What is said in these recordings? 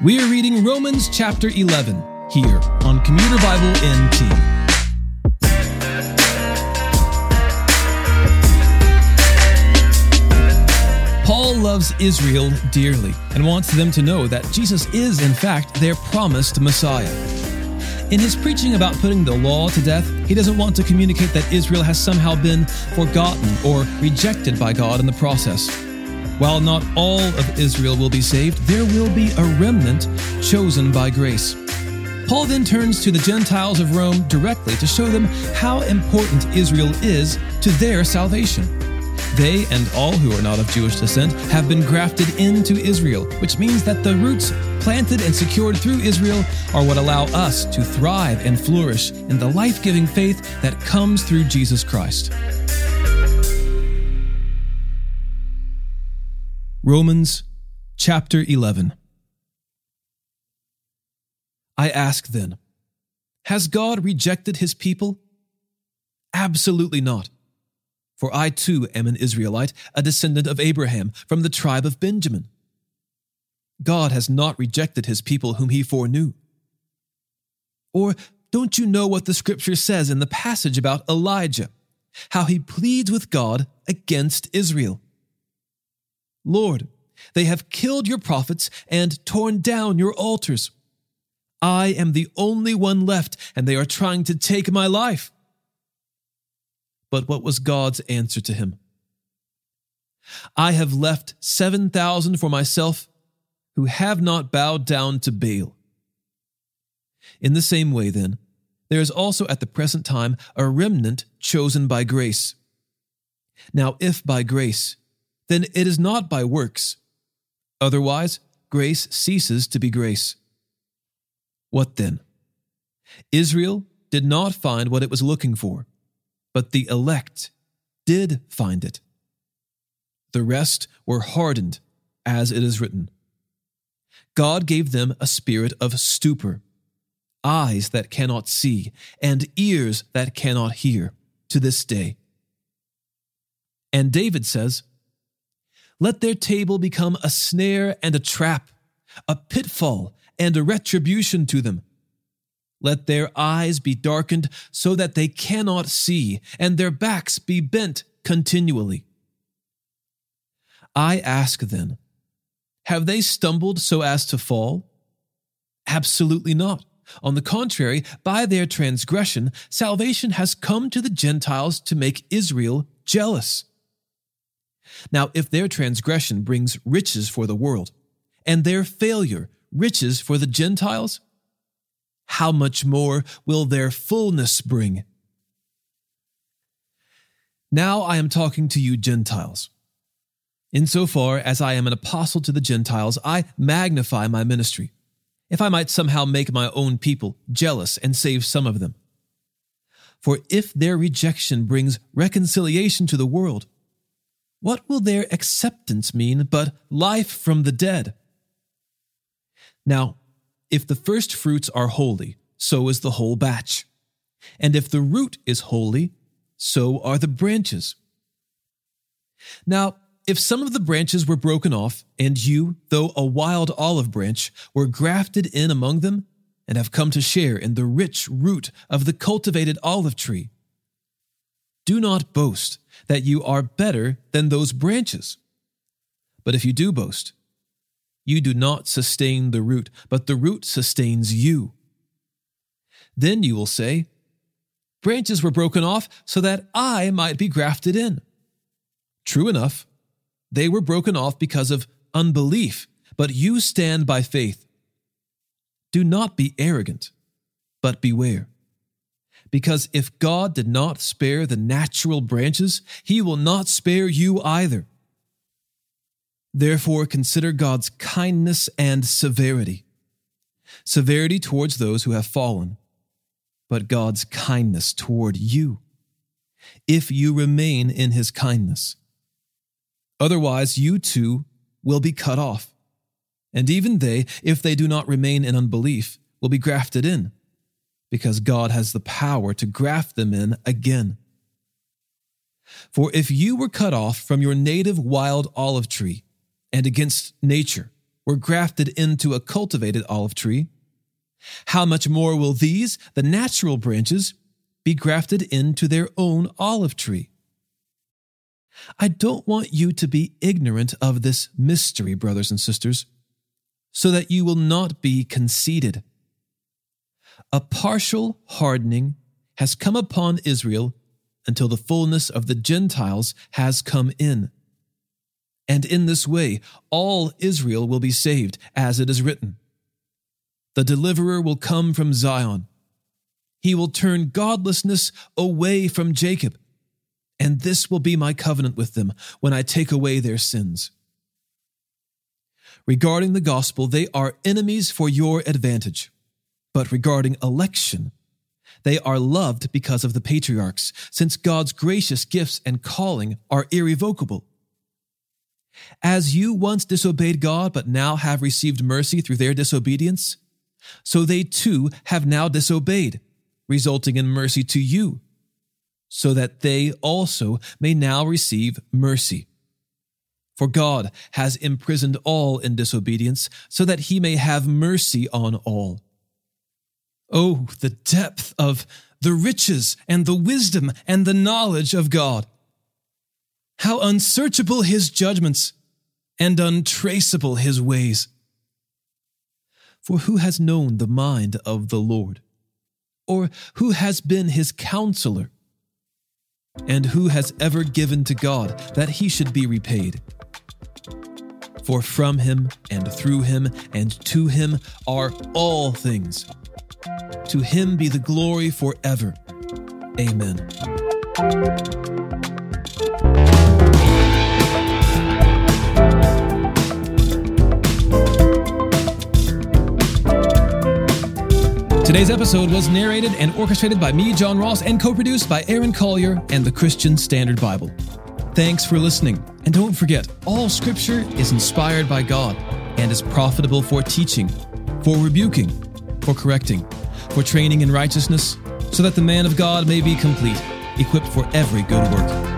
We are reading Romans chapter 11 here on Commuter Bible NT. Paul loves Israel dearly and wants them to know that Jesus is, in fact, their promised Messiah. In his preaching about putting the law to death, he doesn't want to communicate that Israel has somehow been forgotten or rejected by God in the process. While not all of Israel will be saved, there will be a remnant chosen by grace. Paul then turns to the Gentiles of Rome directly to show them how important Israel is to their salvation. They and all who are not of Jewish descent have been grafted into Israel, which means that the roots planted and secured through Israel are what allow us to thrive and flourish in the life giving faith that comes through Jesus Christ. Romans chapter 11. I ask then, has God rejected his people? Absolutely not. For I too am an Israelite, a descendant of Abraham, from the tribe of Benjamin. God has not rejected his people whom he foreknew. Or don't you know what the scripture says in the passage about Elijah, how he pleads with God against Israel? Lord, they have killed your prophets and torn down your altars. I am the only one left, and they are trying to take my life. But what was God's answer to him? I have left 7,000 for myself who have not bowed down to Baal. In the same way, then, there is also at the present time a remnant chosen by grace. Now, if by grace, then it is not by works. Otherwise, grace ceases to be grace. What then? Israel did not find what it was looking for, but the elect did find it. The rest were hardened, as it is written. God gave them a spirit of stupor, eyes that cannot see, and ears that cannot hear, to this day. And David says, let their table become a snare and a trap, a pitfall and a retribution to them. Let their eyes be darkened so that they cannot see, and their backs be bent continually. I ask then, have they stumbled so as to fall? Absolutely not. On the contrary, by their transgression, salvation has come to the Gentiles to make Israel jealous. Now, if their transgression brings riches for the world, and their failure riches for the Gentiles, how much more will their fullness bring? Now I am talking to you, Gentiles. Insofar as I am an apostle to the Gentiles, I magnify my ministry, if I might somehow make my own people jealous and save some of them. For if their rejection brings reconciliation to the world, what will their acceptance mean but life from the dead? Now, if the first fruits are holy, so is the whole batch. And if the root is holy, so are the branches. Now, if some of the branches were broken off, and you, though a wild olive branch, were grafted in among them, and have come to share in the rich root of the cultivated olive tree, do not boast that you are better than those branches. But if you do boast, you do not sustain the root, but the root sustains you. Then you will say, Branches were broken off so that I might be grafted in. True enough, they were broken off because of unbelief, but you stand by faith. Do not be arrogant, but beware. Because if God did not spare the natural branches, he will not spare you either. Therefore, consider God's kindness and severity. Severity towards those who have fallen, but God's kindness toward you, if you remain in his kindness. Otherwise, you too will be cut off. And even they, if they do not remain in unbelief, will be grafted in because God has the power to graft them in again. For if you were cut off from your native wild olive tree and against nature, were grafted into a cultivated olive tree, how much more will these, the natural branches, be grafted into their own olive tree? I don't want you to be ignorant of this mystery, brothers and sisters, so that you will not be conceited. A partial hardening has come upon Israel until the fullness of the Gentiles has come in. And in this way, all Israel will be saved, as it is written. The deliverer will come from Zion. He will turn godlessness away from Jacob and this will be my covenant with them when I take away their sins. Regarding the gospel, they are enemies for your advantage. But regarding election, they are loved because of the patriarchs, since God's gracious gifts and calling are irrevocable. As you once disobeyed God, but now have received mercy through their disobedience, so they too have now disobeyed, resulting in mercy to you so that they also may now receive mercy. For God has imprisoned all in disobedience, so that he may have mercy on all. Oh, the depth of the riches and the wisdom and the knowledge of God! How unsearchable his judgments and untraceable his ways! For who has known the mind of the Lord? Or who has been his counselor? And who has ever given to God that he should be repaid? For from him and through him and to him are all things. To him be the glory forever. Amen. Today's episode was narrated and orchestrated by me, John Ross, and co produced by Aaron Collier and the Christian Standard Bible. Thanks for listening. And don't forget, all scripture is inspired by God and is profitable for teaching, for rebuking, for correcting, for training in righteousness, so that the man of God may be complete, equipped for every good work.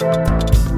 Thank